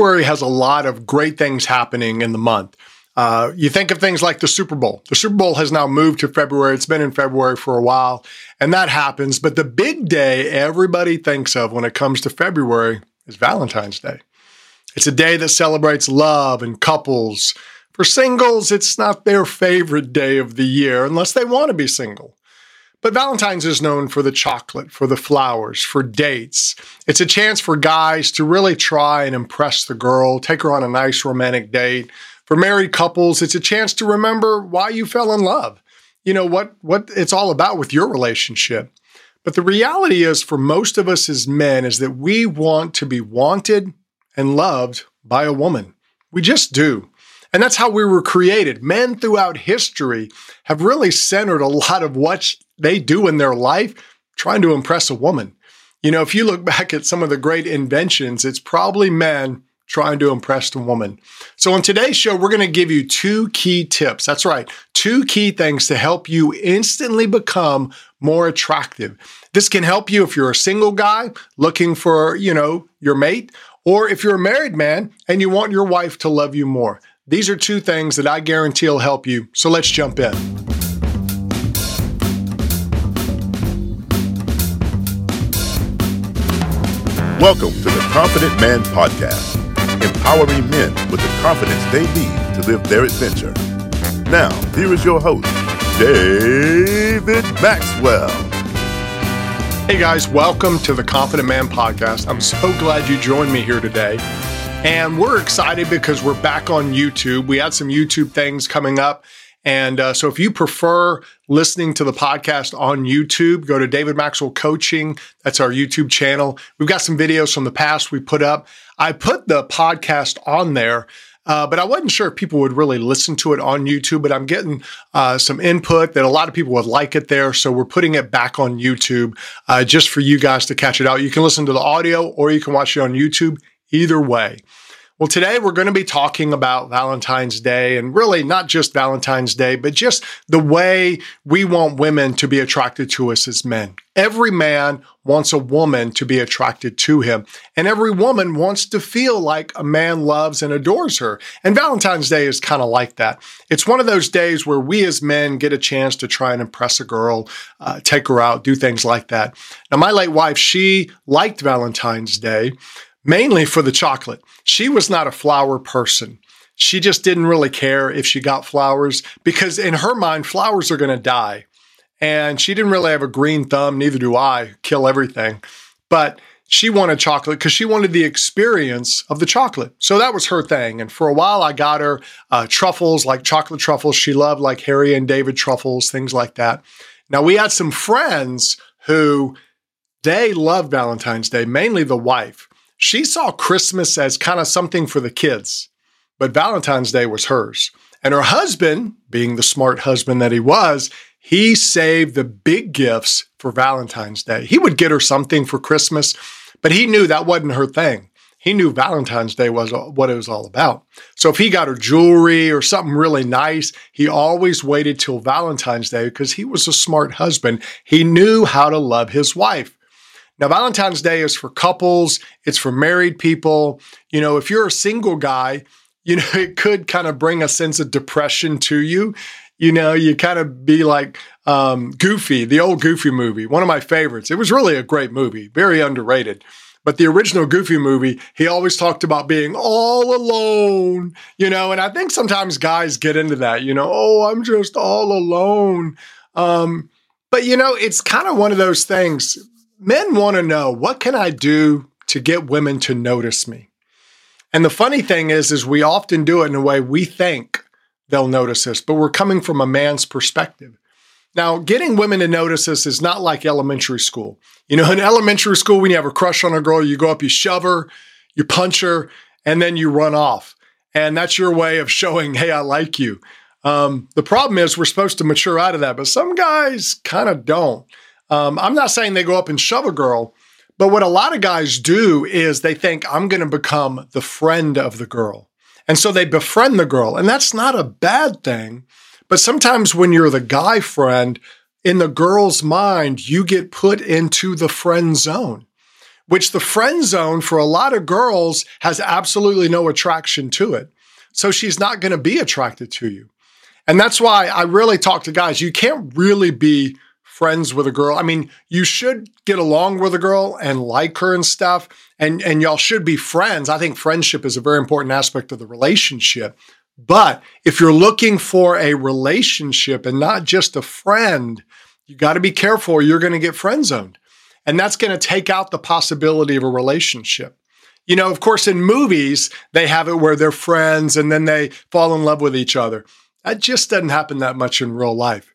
February has a lot of great things happening in the month. Uh, you think of things like the Super Bowl. The Super Bowl has now moved to February. It's been in February for a while, and that happens. But the big day everybody thinks of when it comes to February is Valentine's Day. It's a day that celebrates love and couples. For singles, it's not their favorite day of the year unless they want to be single. But Valentine's is known for the chocolate, for the flowers, for dates. It's a chance for guys to really try and impress the girl, take her on a nice romantic date. For married couples, it's a chance to remember why you fell in love. You know what what it's all about with your relationship. But the reality is for most of us as men is that we want to be wanted and loved by a woman. We just do. And that's how we were created. Men throughout history have really centered a lot of what they do in their life trying to impress a woman. You know, if you look back at some of the great inventions, it's probably men trying to impress a woman. So, on today's show, we're going to give you two key tips. That's right, two key things to help you instantly become more attractive. This can help you if you're a single guy looking for, you know, your mate, or if you're a married man and you want your wife to love you more. These are two things that I guarantee will help you. So, let's jump in. Welcome to the Confident Man Podcast, empowering men with the confidence they need to live their adventure. Now, here is your host, David Maxwell. Hey guys, welcome to the Confident Man Podcast. I'm so glad you joined me here today. And we're excited because we're back on YouTube. We had some YouTube things coming up and uh, so if you prefer listening to the podcast on YouTube, go to David Maxwell Coaching. That's our YouTube channel. We've got some videos from the past we put up. I put the podcast on there. Uh, but I wasn't sure if people would really listen to it on YouTube, but I'm getting uh, some input that a lot of people would like it there. So we're putting it back on YouTube uh, just for you guys to catch it out. You can listen to the audio or you can watch it on YouTube. Either way. Well, today we're going to be talking about Valentine's Day and really not just Valentine's Day, but just the way we want women to be attracted to us as men. Every man wants a woman to be attracted to him, and every woman wants to feel like a man loves and adores her. And Valentine's Day is kind of like that. It's one of those days where we as men get a chance to try and impress a girl, uh, take her out, do things like that. Now, my late wife, she liked Valentine's Day mainly for the chocolate. She was not a flower person. She just didn't really care if she got flowers because, in her mind, flowers are going to die. And she didn't really have a green thumb, neither do I, kill everything. But she wanted chocolate because she wanted the experience of the chocolate. So that was her thing. And for a while, I got her uh, truffles, like chocolate truffles. She loved like Harry and David truffles, things like that. Now, we had some friends who they loved Valentine's Day, mainly the wife. She saw Christmas as kind of something for the kids, but Valentine's Day was hers. And her husband, being the smart husband that he was, he saved the big gifts for Valentine's Day. He would get her something for Christmas, but he knew that wasn't her thing. He knew Valentine's Day was what it was all about. So if he got her jewelry or something really nice, he always waited till Valentine's Day because he was a smart husband. He knew how to love his wife. Now, Valentine's Day is for couples, it's for married people. You know, if you're a single guy, you know, it could kind of bring a sense of depression to you. You know, you kind of be like um, Goofy, the old Goofy movie, one of my favorites. It was really a great movie, very underrated. But the original Goofy movie, he always talked about being all alone, you know, and I think sometimes guys get into that, you know, oh, I'm just all alone. Um, but, you know, it's kind of one of those things men want to know what can I do to get women to notice me? And the funny thing is, is we often do it in a way we think they'll notice us, but we're coming from a man's perspective. Now, getting women to notice us is not like elementary school. You know, in elementary school, when you have a crush on a girl, you go up, you shove her, you punch her, and then you run off. And that's your way of showing, hey, I like you. Um, the problem is we're supposed to mature out of that, but some guys kind of don't. Um, I'm not saying they go up and shove a girl, but what a lot of guys do is they think, I'm going to become the friend of the girl. And so they befriend the girl. And that's not a bad thing. But sometimes when you're the guy friend, in the girl's mind, you get put into the friend zone which the friend zone for a lot of girls has absolutely no attraction to it. So she's not going to be attracted to you. And that's why I really talk to guys. You can't really be friends with a girl. I mean, you should get along with a girl and like her and stuff, and and y'all should be friends. I think friendship is a very important aspect of the relationship. But if you're looking for a relationship and not just a friend, you got to be careful. You're going to get friend zoned. And that's going to take out the possibility of a relationship. You know, of course, in movies, they have it where they're friends and then they fall in love with each other. That just doesn't happen that much in real life.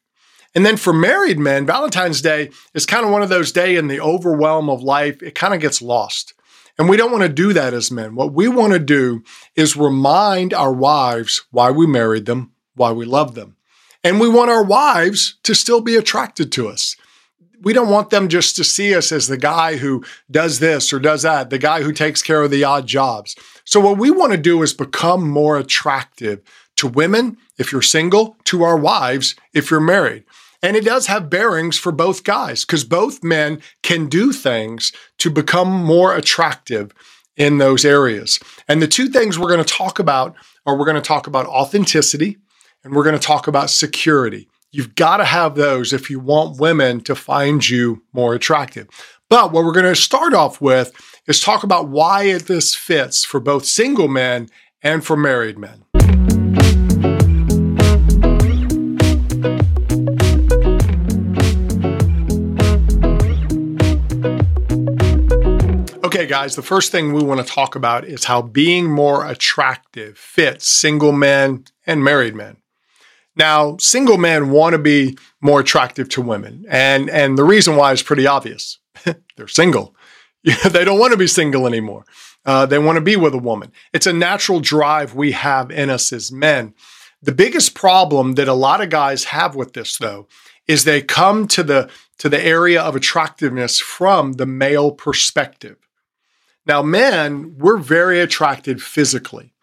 And then for married men, Valentine's Day is kind of one of those days in the overwhelm of life, it kind of gets lost. And we don't want to do that as men. What we want to do is remind our wives why we married them, why we love them. And we want our wives to still be attracted to us. We don't want them just to see us as the guy who does this or does that, the guy who takes care of the odd jobs. So, what we want to do is become more attractive to women if you're single, to our wives if you're married. And it does have bearings for both guys because both men can do things to become more attractive in those areas. And the two things we're going to talk about are we're going to talk about authenticity and we're going to talk about security. You've got to have those if you want women to find you more attractive. But what we're going to start off with is talk about why this fits for both single men and for married men. Guys, the first thing we want to talk about is how being more attractive fits single men and married men. Now, single men want to be more attractive to women, and, and the reason why is pretty obvious. They're single. they don't want to be single anymore. Uh, they want to be with a woman. It's a natural drive we have in us as men. The biggest problem that a lot of guys have with this, though, is they come to the to the area of attractiveness from the male perspective. Now, men, we're very attracted physically.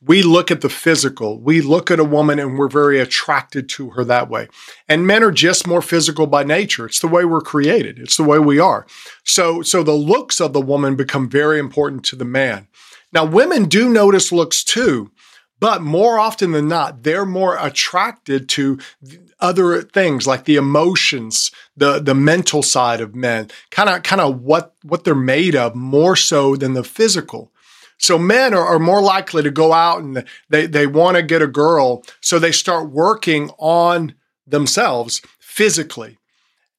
We look at the physical. We look at a woman and we're very attracted to her that way. And men are just more physical by nature. It's the way we're created. It's the way we are. So, so the looks of the woman become very important to the man. Now, women do notice looks too, but more often than not, they're more attracted to other things like the emotions, the the mental side of men, kind of kind of what what they're made of more so than the physical. So men are, are more likely to go out and they they want to get a girl, so they start working on themselves physically.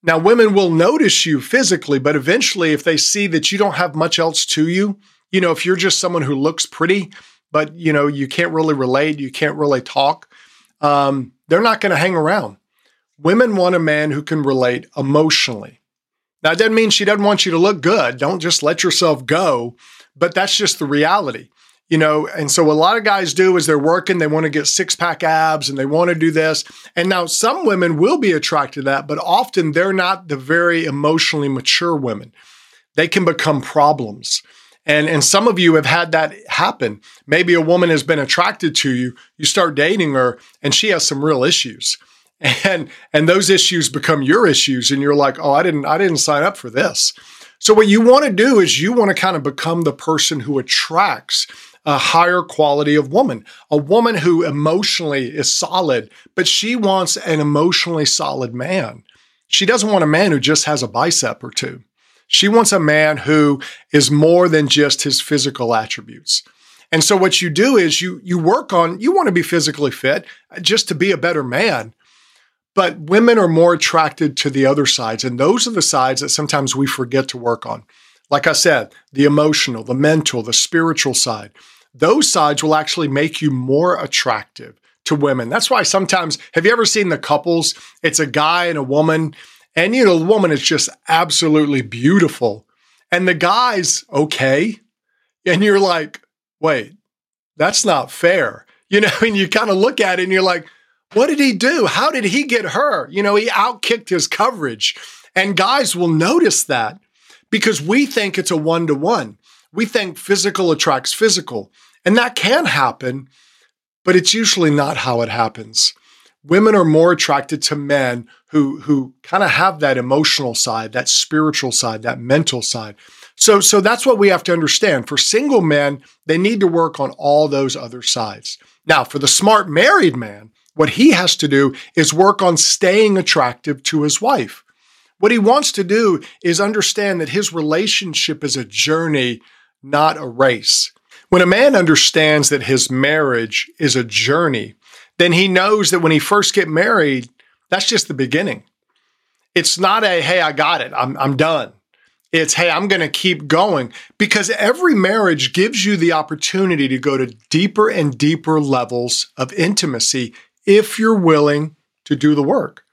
Now women will notice you physically, but eventually if they see that you don't have much else to you, you know, if you're just someone who looks pretty, but you know, you can't really relate, you can't really talk, um, they're not going to hang around. Women want a man who can relate emotionally. Now, it doesn't mean she doesn't want you to look good. Don't just let yourself go, but that's just the reality. You know, and so a lot of guys do is they're working, they want to get six pack abs and they want to do this. And now some women will be attracted to that, but often they're not the very emotionally mature women. They can become problems. And, and some of you have had that happen. Maybe a woman has been attracted to you, you start dating her, and she has some real issues. And and those issues become your issues, and you're like, oh, I didn't I didn't sign up for this. So what you want to do is you want to kind of become the person who attracts a higher quality of woman, a woman who emotionally is solid, but she wants an emotionally solid man. She doesn't want a man who just has a bicep or two. She wants a man who is more than just his physical attributes. And so what you do is you you work on you want to be physically fit uh, just to be a better man. But women are more attracted to the other sides and those are the sides that sometimes we forget to work on. Like I said, the emotional, the mental, the spiritual side. Those sides will actually make you more attractive to women. That's why sometimes have you ever seen the couples? It's a guy and a woman and, you know, the woman is just absolutely beautiful. And the guy's okay. And you're like, wait, that's not fair. You know, and you kind of look at it and you're like, what did he do? How did he get her? You know, he outkicked his coverage. And guys will notice that because we think it's a one to one. We think physical attracts physical. And that can happen, but it's usually not how it happens women are more attracted to men who who kind of have that emotional side, that spiritual side, that mental side. So, so that's what we have to understand. For single men, they need to work on all those other sides. Now, for the smart married man, what he has to do is work on staying attractive to his wife. What he wants to do is understand that his relationship is a journey, not a race. When a man understands that his marriage is a journey, then he knows that when he first get married, that's just the beginning. It's not a, hey, I got it. I'm, I'm done. It's, hey, I'm going to keep going because every marriage gives you the opportunity to go to deeper and deeper levels of intimacy if you're willing to do the work.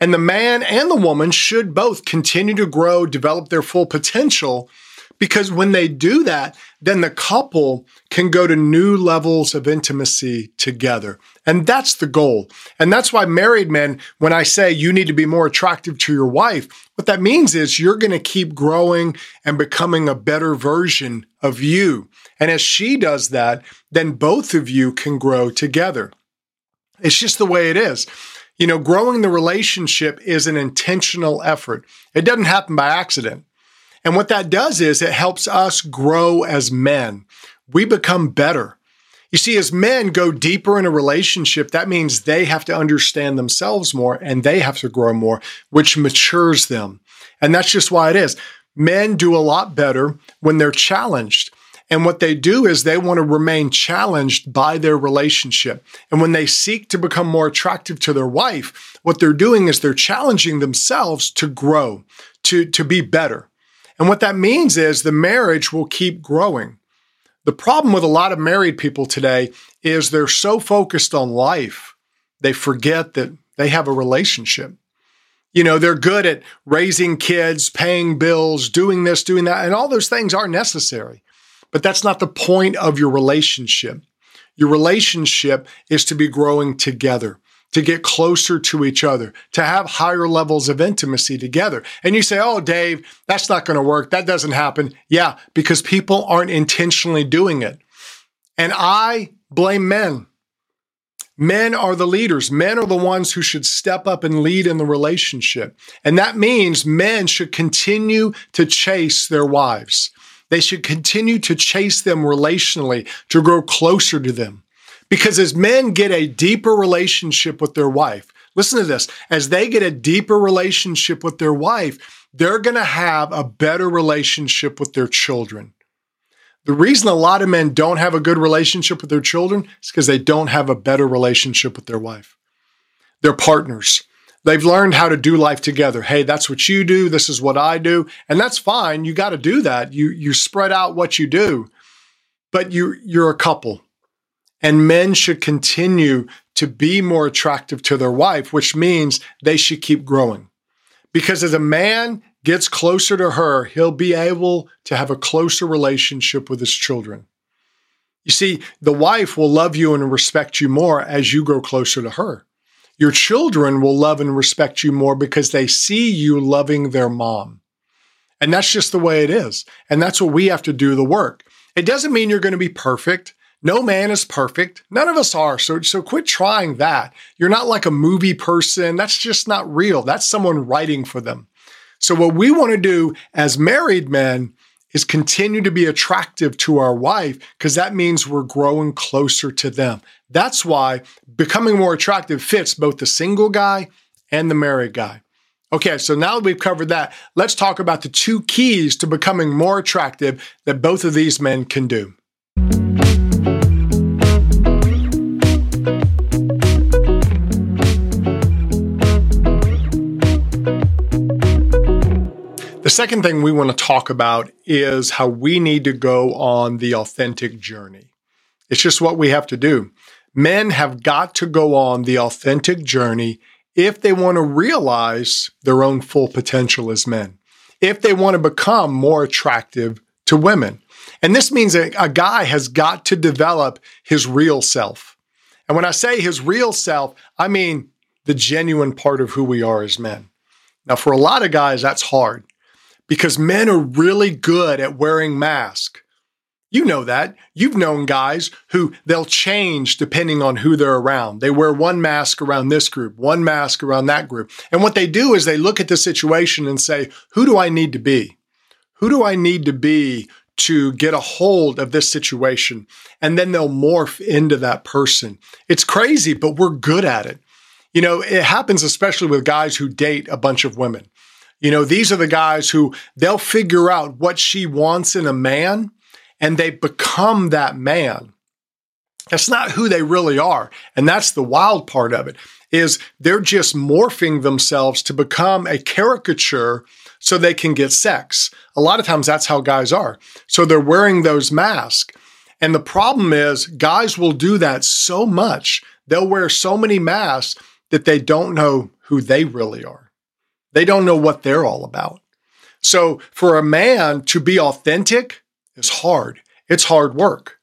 And the man and the woman should both continue to grow, develop their full potential, because when they do that, then the couple can go to new levels of intimacy together. And that's the goal. And that's why married men, when I say you need to be more attractive to your wife, what that means is you're going to keep growing and becoming a better version of you. And as she does that, then both of you can grow together. It's just the way it is. You know, growing the relationship is an intentional effort. It doesn't happen by accident. And what that does is it helps us grow as men. We become better. You see, as men go deeper in a relationship, that means they have to understand themselves more and they have to grow more, which matures them. And that's just why it is. Men do a lot better when they're challenged. And what they do is they want to remain challenged by their relationship. And when they seek to become more attractive to their wife, what they're doing is they're challenging themselves to grow, to, to be better. And what that means is the marriage will keep growing. The problem with a lot of married people today is they're so focused on life, they forget that they have a relationship. You know, they're good at raising kids, paying bills, doing this, doing that, and all those things are necessary. But that's not the point of your relationship. Your relationship is to be growing together, to get closer to each other, to have higher levels of intimacy together. And you say, Oh, Dave, that's not going to work. That doesn't happen. Yeah, because people aren't intentionally doing it. And I blame men. Men are the leaders. Men are the ones who should step up and lead in the relationship. And that means men should continue to chase their wives. They should continue to chase them relationally to grow closer to them. Because as men get a deeper relationship with their wife, listen to this, as they get a deeper relationship with their wife, they're going to have a better relationship with their children. The reason a lot of men don't have a good relationship with their children is because they don't have a better relationship with their wife. They're partners. They've learned how to do life together. Hey, that's what you do. This is what I do. And that's fine. You got to do that. You, you spread out what you do, but you, you're a couple. And men should continue to be more attractive to their wife, which means they should keep growing. Because as a man gets closer to her, he'll be able to have a closer relationship with his children. You see, the wife will love you and respect you more as you grow closer to her. Your children will love and respect you more because they see you loving their mom. And that's just the way it is. And that's what we have to do the work. It doesn't mean you're going to be perfect. No man is perfect. None of us are. So, so quit trying that. You're not like a movie person. That's just not real. That's someone writing for them. So, what we want to do as married men is continue to be attractive to our wife because that means we're growing closer to them. That's why becoming more attractive fits both the single guy and the married guy. Okay, so now that we've covered that, let's talk about the two keys to becoming more attractive that both of these men can do. The second thing we want to talk about is how we need to go on the authentic journey. It's just what we have to do. Men have got to go on the authentic journey if they want to realize their own full potential as men, if they want to become more attractive to women. And this means a, a guy has got to develop his real self. And when I say his real self, I mean the genuine part of who we are as men. Now, for a lot of guys, that's hard because men are really good at wearing masks. You know that. You've known guys who they'll change depending on who they're around. They wear one mask around this group, one mask around that group. And what they do is they look at the situation and say, who do I need to be? Who do I need to be to get a hold of this situation? And then they'll morph into that person. It's crazy, but we're good at it. You know, it happens especially with guys who date a bunch of women. You know, these are the guys who they'll figure out what she wants in a man and they become that man. That's not who they really are. And that's the wild part of it is they're just morphing themselves to become a caricature so they can get sex. A lot of times that's how guys are. So they're wearing those masks. And the problem is guys will do that so much. They'll wear so many masks that they don't know who they really are. They don't know what they're all about. So for a man to be authentic is hard. It's hard work.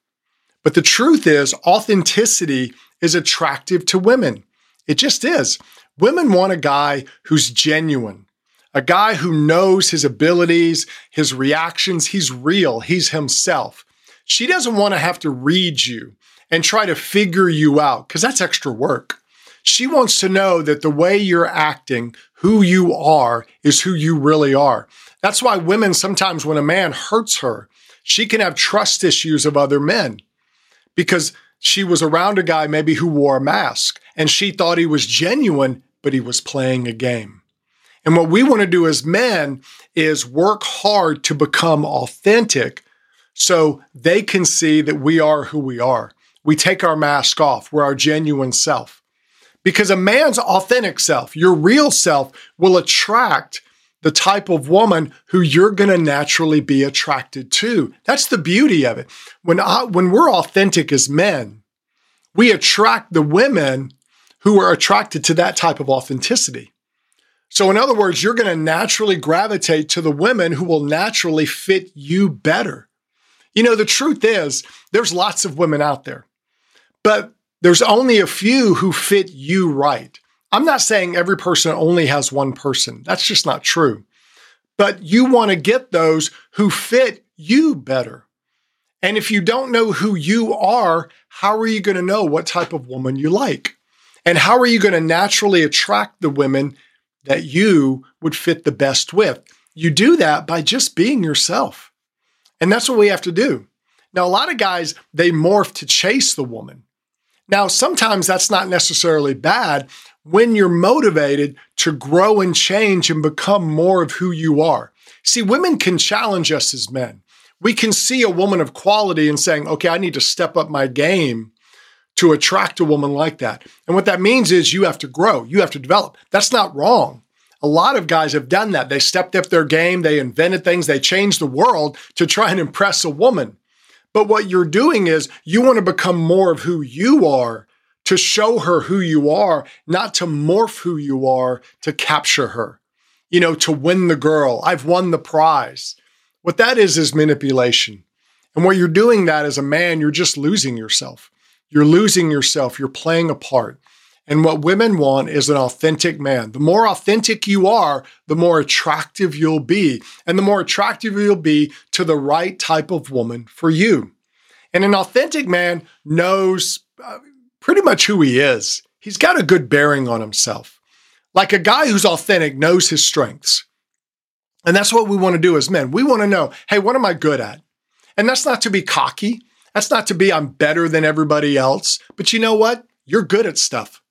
But the truth is authenticity is attractive to women. It just is. Women want a guy who's genuine, a guy who knows his abilities, his reactions. He's real, he's himself. She doesn't want to have to read you and try to figure you out because that's extra work. She wants to know that the way you're acting, who you are, is who you really are. That's why women sometimes, when a man hurts her, she can have trust issues of other men because she was around a guy maybe who wore a mask and she thought he was genuine, but he was playing a game. And what we want to do as men is work hard to become authentic so they can see that we are who we are. We take our mask off, we're our genuine self. Because a man's authentic self, your real self, will attract the type of woman who you're going to naturally be attracted to. That's the beauty of it. When I, when we're authentic as men, we attract the women who are attracted to that type of authenticity. So in other words, you're going to naturally gravitate to the women who will naturally fit you better. You know, the truth is there's lots of women out there, but there's only a few who fit you right. I'm not saying every person only has one person. That's just not true. But you want to get those who fit you better. And if you don't know who you are, how are you going to know what type of woman you like? And how are you going to naturally attract the women that you would fit the best with? You do that by just being yourself. And that's what we have to do. Now, a lot of guys, they morph to chase the woman. Now, sometimes that's not necessarily bad when you're motivated to grow and change and become more of who you are. See, women can challenge us as men. We can see a woman of quality and saying, okay, I need to step up my game to attract a woman like that. And what that means is you have to grow, you have to develop. That's not wrong. A lot of guys have done that. They stepped up their game, they invented things, they changed the world to try and impress a woman. But what you're doing is you want to become more of who you are to show her who you are, not to morph who you are to capture her, you know, to win the girl. I've won the prize. What that is, is manipulation. And what you're doing that as a man, you're just losing yourself. You're losing yourself. You're playing a part. And what women want is an authentic man. The more authentic you are, the more attractive you'll be. And the more attractive you'll be to the right type of woman for you. And an authentic man knows uh, pretty much who he is. He's got a good bearing on himself. Like a guy who's authentic knows his strengths. And that's what we want to do as men. We want to know, hey, what am I good at? And that's not to be cocky. That's not to be I'm better than everybody else. But you know what? You're good at stuff.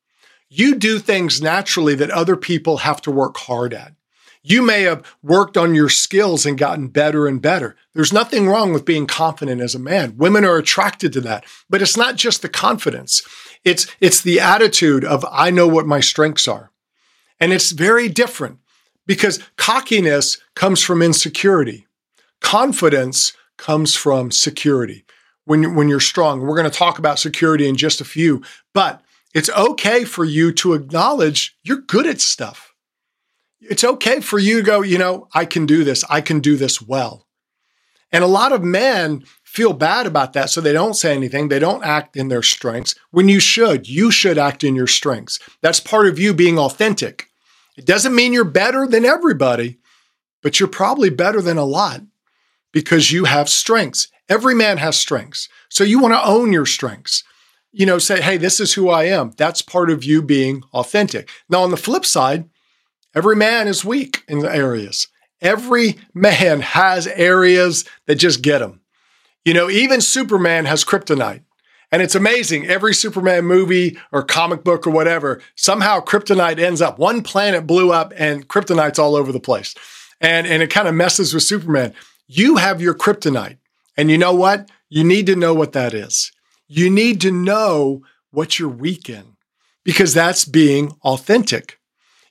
You do things naturally that other people have to work hard at. You may have worked on your skills and gotten better and better. There's nothing wrong with being confident as a man. Women are attracted to that. But it's not just the confidence. It's it's the attitude of I know what my strengths are. And it's very different because cockiness comes from insecurity. Confidence comes from security. When, when you're strong, we're going to talk about security in just a few, but it's okay for you to acknowledge you're good at stuff it's okay for you to go, you know, I can do this. I can do this well. And a lot of men feel bad about that. So they don't say anything. They don't act in their strengths when you should. You should act in your strengths. That's part of you being authentic. It doesn't mean you're better than everybody, but you're probably better than a lot because you have strengths. Every man has strengths. So you want to own your strengths. You know, say, hey, this is who I am. That's part of you being authentic. Now, on the flip side, Every man is weak in the areas. Every man has areas that just get him. You know, even Superman has kryptonite. And it's amazing. Every Superman movie or comic book or whatever, somehow kryptonite ends up. One planet blew up and kryptonite's all over the place. And, and it kind of messes with Superman. You have your kryptonite. And you know what? You need to know what that is. You need to know what you're weak in because that's being authentic.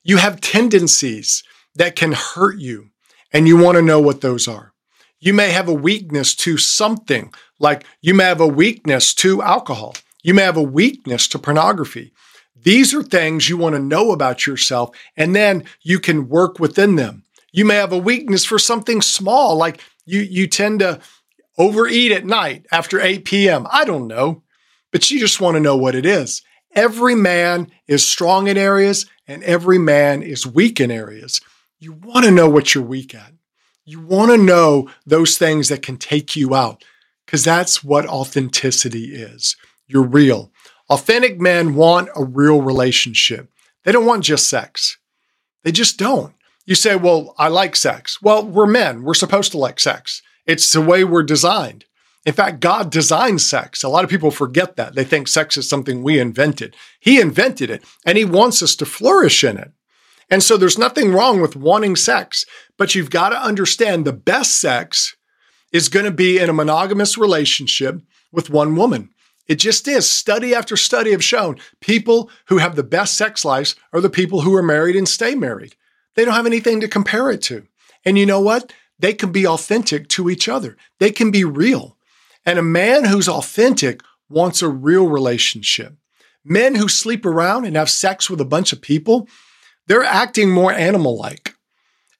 You have tendencies that can hurt you, and you want to know what those are. You may have a weakness to something, like you may have a weakness to alcohol. You may have a weakness to pornography. These are things you want to know about yourself, and then you can work within them. You may have a weakness for something small, like you, you tend to overeat at night after 8 p.m. I don't know, but you just want to know what it is. Every man is strong in areas and every man is weak in areas. You want to know what you're weak at. You want to know those things that can take you out because that's what authenticity is. You're real. Authentic men want a real relationship. They don't want just sex. They just don't. You say, well, I like sex. Well, we're men. We're supposed to like sex. It's the way we're designed. In fact, God designed sex. A lot of people forget that. They think sex is something we invented. He invented it and He wants us to flourish in it. And so there's nothing wrong with wanting sex, but you've got to understand the best sex is going to be in a monogamous relationship with one woman. It just is. Study after study have shown people who have the best sex lives are the people who are married and stay married. They don't have anything to compare it to. And you know what? They can be authentic to each other. They can be real. And a man who's authentic wants a real relationship. Men who sleep around and have sex with a bunch of people, they're acting more animal like.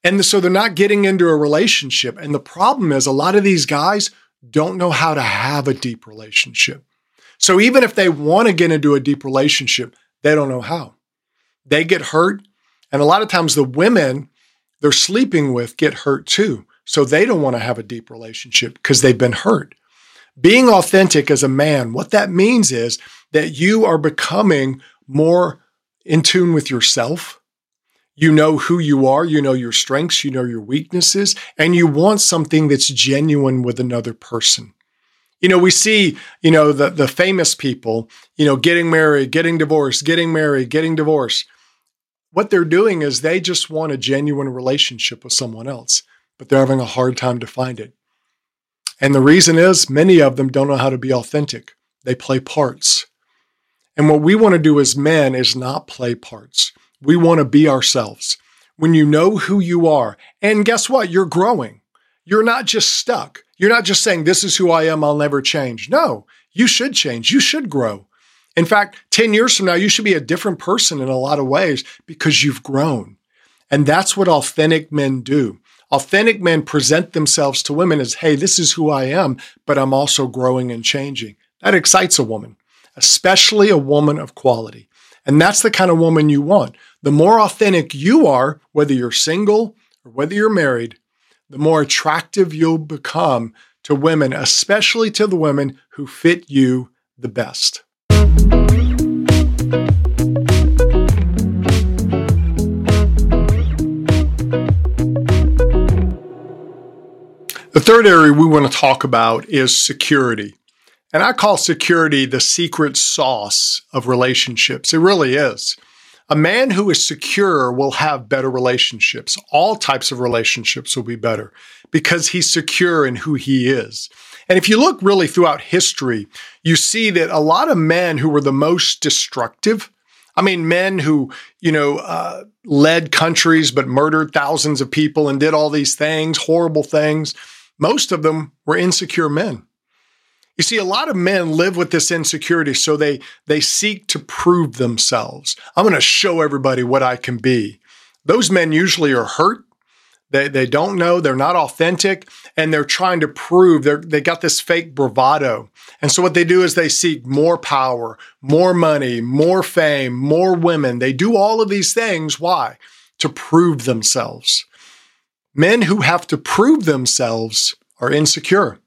And so they're not getting into a relationship. And the problem is, a lot of these guys don't know how to have a deep relationship. So even if they want to get into a deep relationship, they don't know how. They get hurt. And a lot of times the women they're sleeping with get hurt too. So they don't want to have a deep relationship because they've been hurt. Being authentic as a man, what that means is that you are becoming more in tune with yourself. You know who you are, you know your strengths, you know your weaknesses, and you want something that's genuine with another person. You know, we see, you know, the, the famous people, you know, getting married, getting divorced, getting married, getting divorced. What they're doing is they just want a genuine relationship with someone else, but they're having a hard time to find it. And the reason is many of them don't know how to be authentic. They play parts. And what we want to do as men is not play parts. We want to be ourselves. When you know who you are, and guess what? You're growing. You're not just stuck. You're not just saying, This is who I am, I'll never change. No, you should change. You should grow. In fact, 10 years from now, you should be a different person in a lot of ways because you've grown. And that's what authentic men do. Authentic men present themselves to women as, hey, this is who I am, but I'm also growing and changing. That excites a woman, especially a woman of quality. And that's the kind of woman you want. The more authentic you are, whether you're single or whether you're married, the more attractive you'll become to women, especially to the women who fit you the best. The third area we want to talk about is security. And I call security the secret sauce of relationships. It really is. A man who is secure will have better relationships. All types of relationships will be better because he's secure in who he is. And if you look really throughout history, you see that a lot of men who were the most destructive, I mean, men who, you know, uh, led countries but murdered thousands of people and did all these things, horrible things, most of them were insecure men. You see, a lot of men live with this insecurity, so they they seek to prove themselves. I'm going to show everybody what I can be. Those men usually are hurt. They, they don't know, they're not authentic, and they're trying to prove they're, they got this fake bravado. And so, what they do is they seek more power, more money, more fame, more women. They do all of these things. Why? To prove themselves. Men who have to prove themselves are insecure.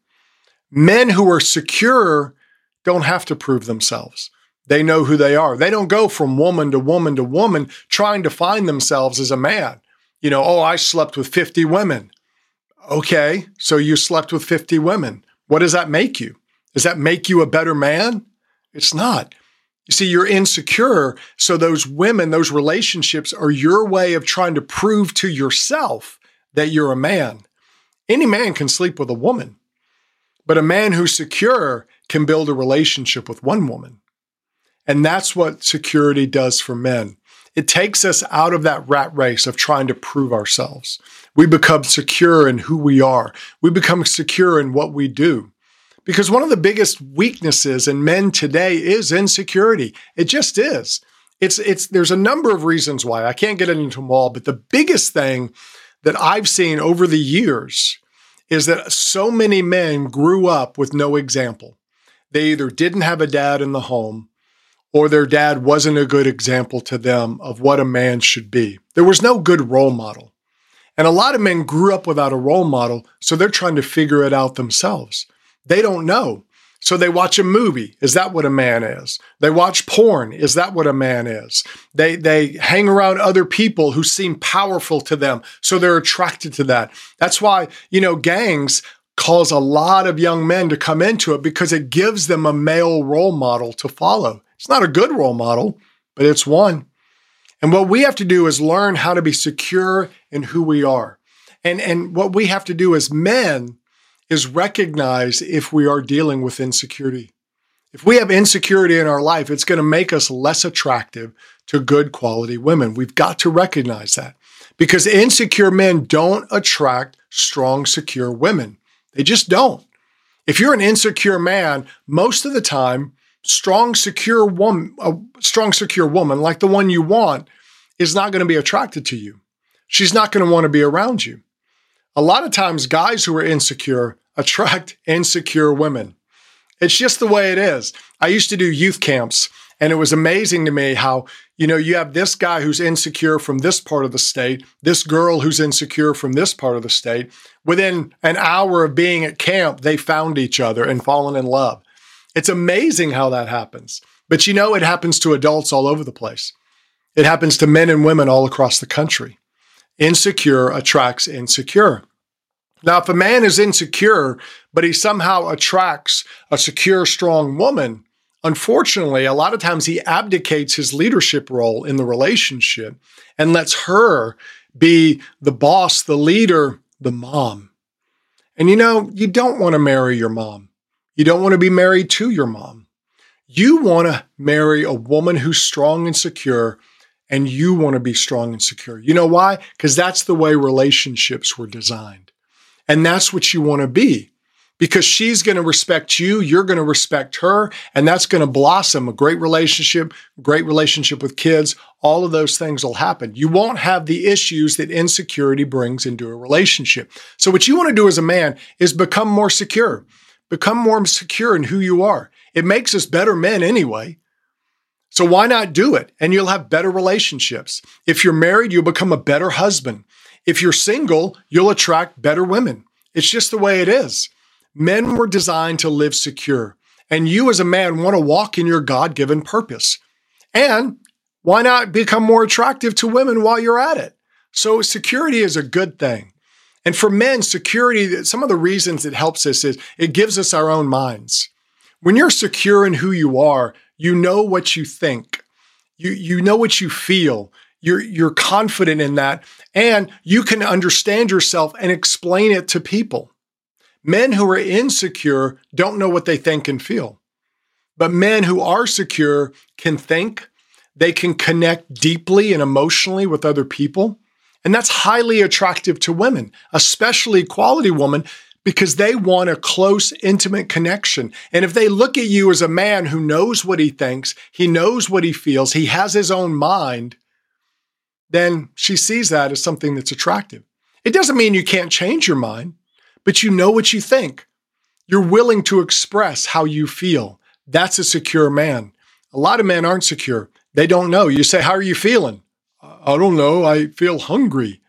Men who are secure don't have to prove themselves. They know who they are. They don't go from woman to woman to woman trying to find themselves as a man. you know, oh, I slept with 50 women. Okay, so you slept with 50 women. What does that make you? Does that make you a better man? It's not. You see, you're insecure. So those women, those relationships are your way of trying to prove to yourself that you're a man. Any man can sleep with a woman, but a man who's secure can build a relationship with one woman. And that's what security does for men. It takes us out of that rat race of trying to prove ourselves. We become secure in who we are. We become secure in what we do. Because one of the biggest weaknesses in men today is insecurity. It just is. It's it's there's a number of reasons why. I can't get into them all, but the biggest thing that I've seen over the years is that so many men grew up with no example. They either didn't have a dad in the home or their dad wasn't a good example to them of what a man should be. There was no good role model. And a lot of men grew up without a role model, so they're trying to figure it out themselves. They don't know. So they watch a movie. Is that what a man is? They watch porn. Is that what a man is? They they hang around other people who seem powerful to them, so they're attracted to that. That's why, you know, gangs cause a lot of young men to come into it because it gives them a male role model to follow. It's not a good role model, but it's one. And what we have to do is learn how to be secure in who we are. And, and what we have to do as men is recognize if we are dealing with insecurity. If we have insecurity in our life, it's going to make us less attractive to good quality women. We've got to recognize that because insecure men don't attract strong, secure women. They just don't. If you're an insecure man, most of the time, strong, secure woman, a strong, secure woman like the one you want is not going to be attracted to you. She's not going to want to be around you. A lot of times, guys who are insecure attract insecure women. It's just the way it is. I used to do youth camps, and it was amazing to me how, you know, you have this guy who's insecure from this part of the state, this girl who's insecure from this part of the state. Within an hour of being at camp, they found each other and fallen in love. It's amazing how that happens. But you know, it happens to adults all over the place. It happens to men and women all across the country. Insecure attracts insecure. Now, if a man is insecure, but he somehow attracts a secure, strong woman, unfortunately, a lot of times he abdicates his leadership role in the relationship and lets her be the boss, the leader, the mom. And you know, you don't want to marry your mom. You don't want to be married to your mom. You want to marry a woman who's strong and secure, and you want to be strong and secure. You know why? Because that's the way relationships were designed. And that's what you want to be because she's going to respect you. You're going to respect her. And that's going to blossom a great relationship, great relationship with kids. All of those things will happen. You won't have the issues that insecurity brings into a relationship. So, what you want to do as a man is become more secure. Become more secure in who you are. It makes us better men anyway. So why not do it? And you'll have better relationships. If you're married, you'll become a better husband. If you're single, you'll attract better women. It's just the way it is. Men were designed to live secure. And you, as a man, want to walk in your God given purpose. And why not become more attractive to women while you're at it? So, security is a good thing. And for men, security, some of the reasons it helps us is it gives us our own minds. When you're secure in who you are, you know what you think. You, you know what you feel. You're, you're confident in that. And you can understand yourself and explain it to people. Men who are insecure don't know what they think and feel. But men who are secure can think, they can connect deeply and emotionally with other people. And that's highly attractive to women, especially quality women, because they want a close, intimate connection. And if they look at you as a man who knows what he thinks, he knows what he feels, he has his own mind, then she sees that as something that's attractive. It doesn't mean you can't change your mind, but you know what you think. You're willing to express how you feel. That's a secure man. A lot of men aren't secure. They don't know. You say, How are you feeling? I don't know, I feel hungry.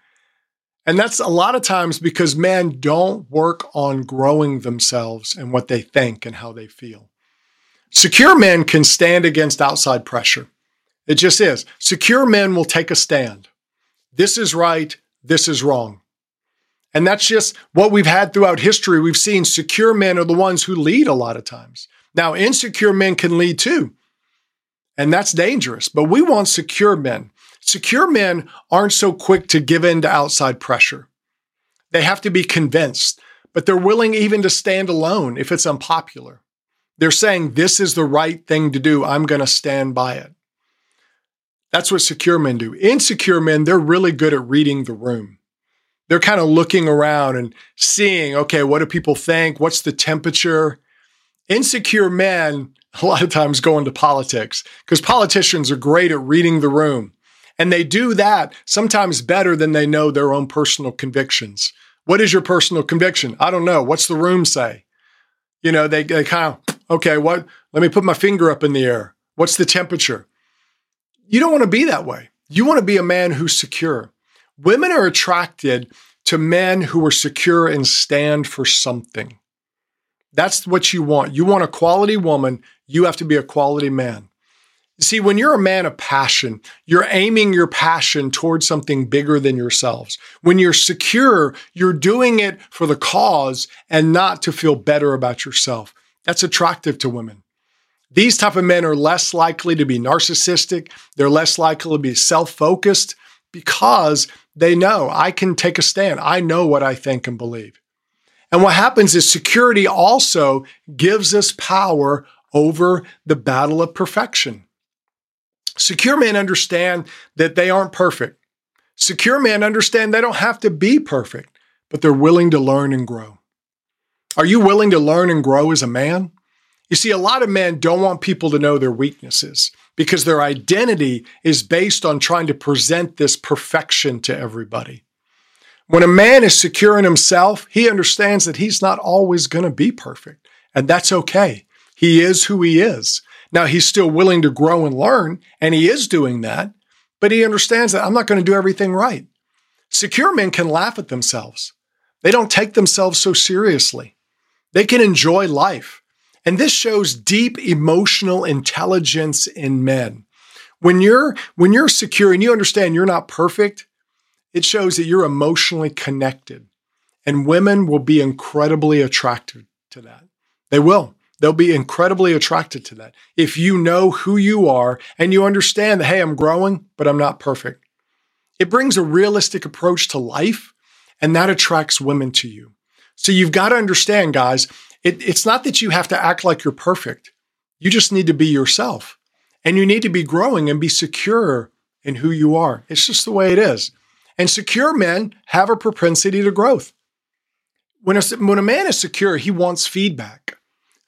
And that's a lot of times because men don't work on growing themselves and what they think and how they feel. Secure men can stand against outside pressure. It just is. Secure men will take a stand. This is right. this is wrong. And that's just what we've had throughout history. We've seen secure men are the ones who lead a lot of times. Now, insecure men can lead too. And that's dangerous, but we want secure men. Secure men aren't so quick to give in to outside pressure. They have to be convinced, but they're willing even to stand alone if it's unpopular. They're saying, This is the right thing to do. I'm going to stand by it. That's what secure men do. Insecure men, they're really good at reading the room. They're kind of looking around and seeing, okay, what do people think? What's the temperature? Insecure men, a lot of times go into politics because politicians are great at reading the room. And they do that sometimes better than they know their own personal convictions. What is your personal conviction? I don't know. What's the room say? You know, they, they kind of, okay, what? Let me put my finger up in the air. What's the temperature? You don't want to be that way. You want to be a man who's secure. Women are attracted to men who are secure and stand for something. That's what you want. You want a quality woman, you have to be a quality man. See, when you're a man of passion, you're aiming your passion towards something bigger than yourselves. When you're secure, you're doing it for the cause and not to feel better about yourself. That's attractive to women. These type of men are less likely to be narcissistic. They're less likely to be self-focused because they know I can take a stand. I know what I think and believe. And what happens is security also gives us power over the battle of perfection. Secure men understand that they aren't perfect. Secure men understand they don't have to be perfect, but they're willing to learn and grow. Are you willing to learn and grow as a man? You see, a lot of men don't want people to know their weaknesses because their identity is based on trying to present this perfection to everybody. When a man is secure in himself, he understands that he's not always going to be perfect, and that's okay. He is who he is. Now, he's still willing to grow and learn, and he is doing that, but he understands that I'm not going to do everything right. Secure men can laugh at themselves. They don't take themselves so seriously. They can enjoy life. And this shows deep emotional intelligence in men. When you're when you're secure and you understand you're not perfect, it shows that you're emotionally connected. And women will be incredibly attracted to that. They will. They'll be incredibly attracted to that. If you know who you are and you understand that, hey, I'm growing, but I'm not perfect. It brings a realistic approach to life, and that attracts women to you. So you've got to understand, guys, it, it's not that you have to act like you're perfect. You just need to be yourself. And you need to be growing and be secure in who you are. It's just the way it is. And secure men have a propensity to growth. When a, when a man is secure, he wants feedback.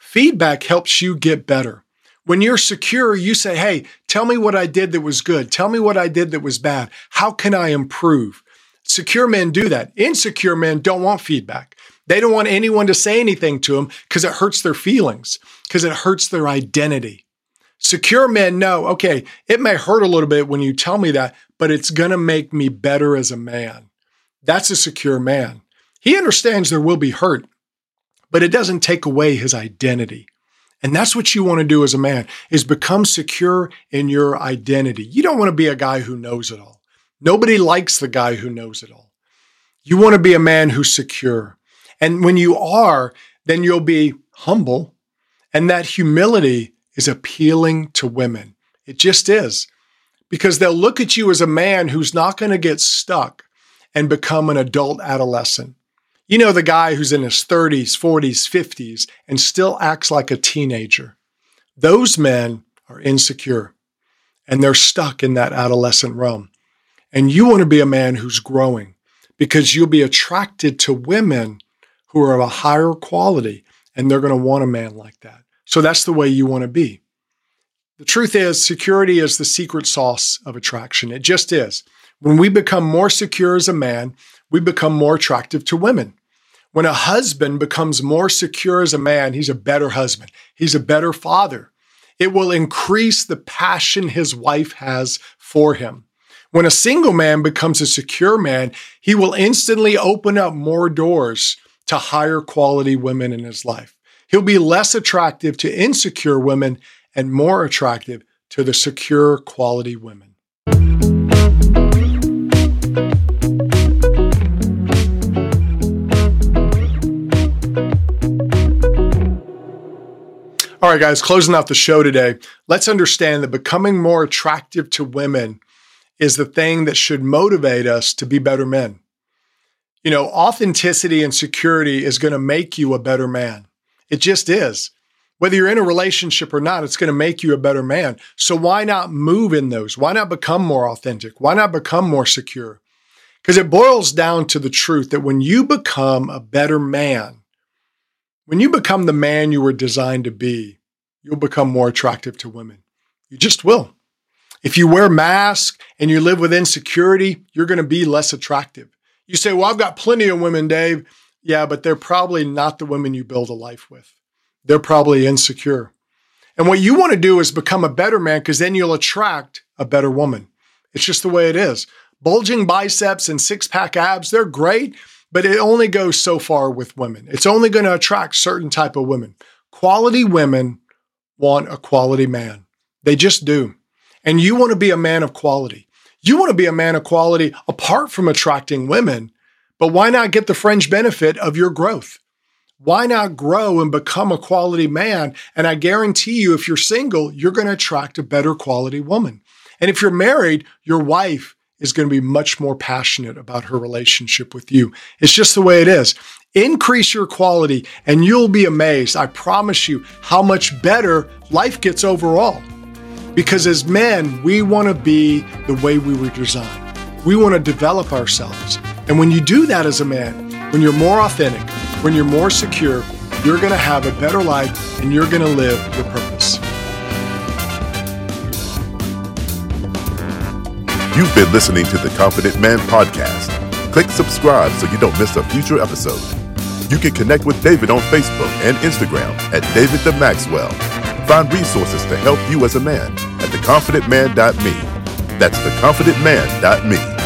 Feedback helps you get better. When you're secure, you say, Hey, tell me what I did that was good. Tell me what I did that was bad. How can I improve? Secure men do that. Insecure men don't want feedback. They don't want anyone to say anything to them because it hurts their feelings, because it hurts their identity. Secure men know, okay, it may hurt a little bit when you tell me that, but it's going to make me better as a man. That's a secure man. He understands there will be hurt, but it doesn't take away his identity. And that's what you want to do as a man is become secure in your identity. You don't want to be a guy who knows it all. Nobody likes the guy who knows it all. You want to be a man who's secure. And when you are, then you'll be humble. And that humility is appealing to women. It just is. Because they'll look at you as a man who's not going to get stuck and become an adult adolescent. You know, the guy who's in his 30s, 40s, 50s, and still acts like a teenager. Those men are insecure and they're stuck in that adolescent realm. And you want to be a man who's growing because you'll be attracted to women who are of a higher quality and they're going to want a man like that. So that's the way you want to be. The truth is, security is the secret sauce of attraction. It just is. When we become more secure as a man, we become more attractive to women. When a husband becomes more secure as a man, he's a better husband, he's a better father. It will increase the passion his wife has for him. When a single man becomes a secure man, he will instantly open up more doors to higher quality women in his life. He'll be less attractive to insecure women and more attractive to the secure quality women. All right, guys, closing out the show today, let's understand that becoming more attractive to women is the thing that should motivate us to be better men. You know, authenticity and security is going to make you a better man. It just is. Whether you're in a relationship or not, it's going to make you a better man. So why not move in those? Why not become more authentic? Why not become more secure? Because it boils down to the truth that when you become a better man, when you become the man you were designed to be, you'll become more attractive to women. You just will. If you wear masks and you live with insecurity, you're going to be less attractive. You say, Well, I've got plenty of women, Dave. Yeah, but they're probably not the women you build a life with. They're probably insecure. And what you want to do is become a better man because then you'll attract a better woman. It's just the way it is. Bulging biceps and six pack abs, they're great, but it only goes so far with women. It's only going to attract certain type of women. Quality women want a quality man. They just do. And you want to be a man of quality. You want to be a man of quality apart from attracting women, but why not get the fringe benefit of your growth? Why not grow and become a quality man? And I guarantee you, if you're single, you're going to attract a better quality woman. And if you're married, your wife is going to be much more passionate about her relationship with you. It's just the way it is. Increase your quality and you'll be amazed. I promise you how much better life gets overall. Because as men, we want to be the way we were designed. We want to develop ourselves. And when you do that as a man, when you're more authentic, when you're more secure, you're going to have a better life and you're going to live your purpose. You've been listening to the Confident Man Podcast. Click subscribe so you don't miss a future episode. You can connect with David on Facebook and Instagram at David the Maxwell. Find resources to help you as a man at theconfidentman.me. That's theconfidentman.me.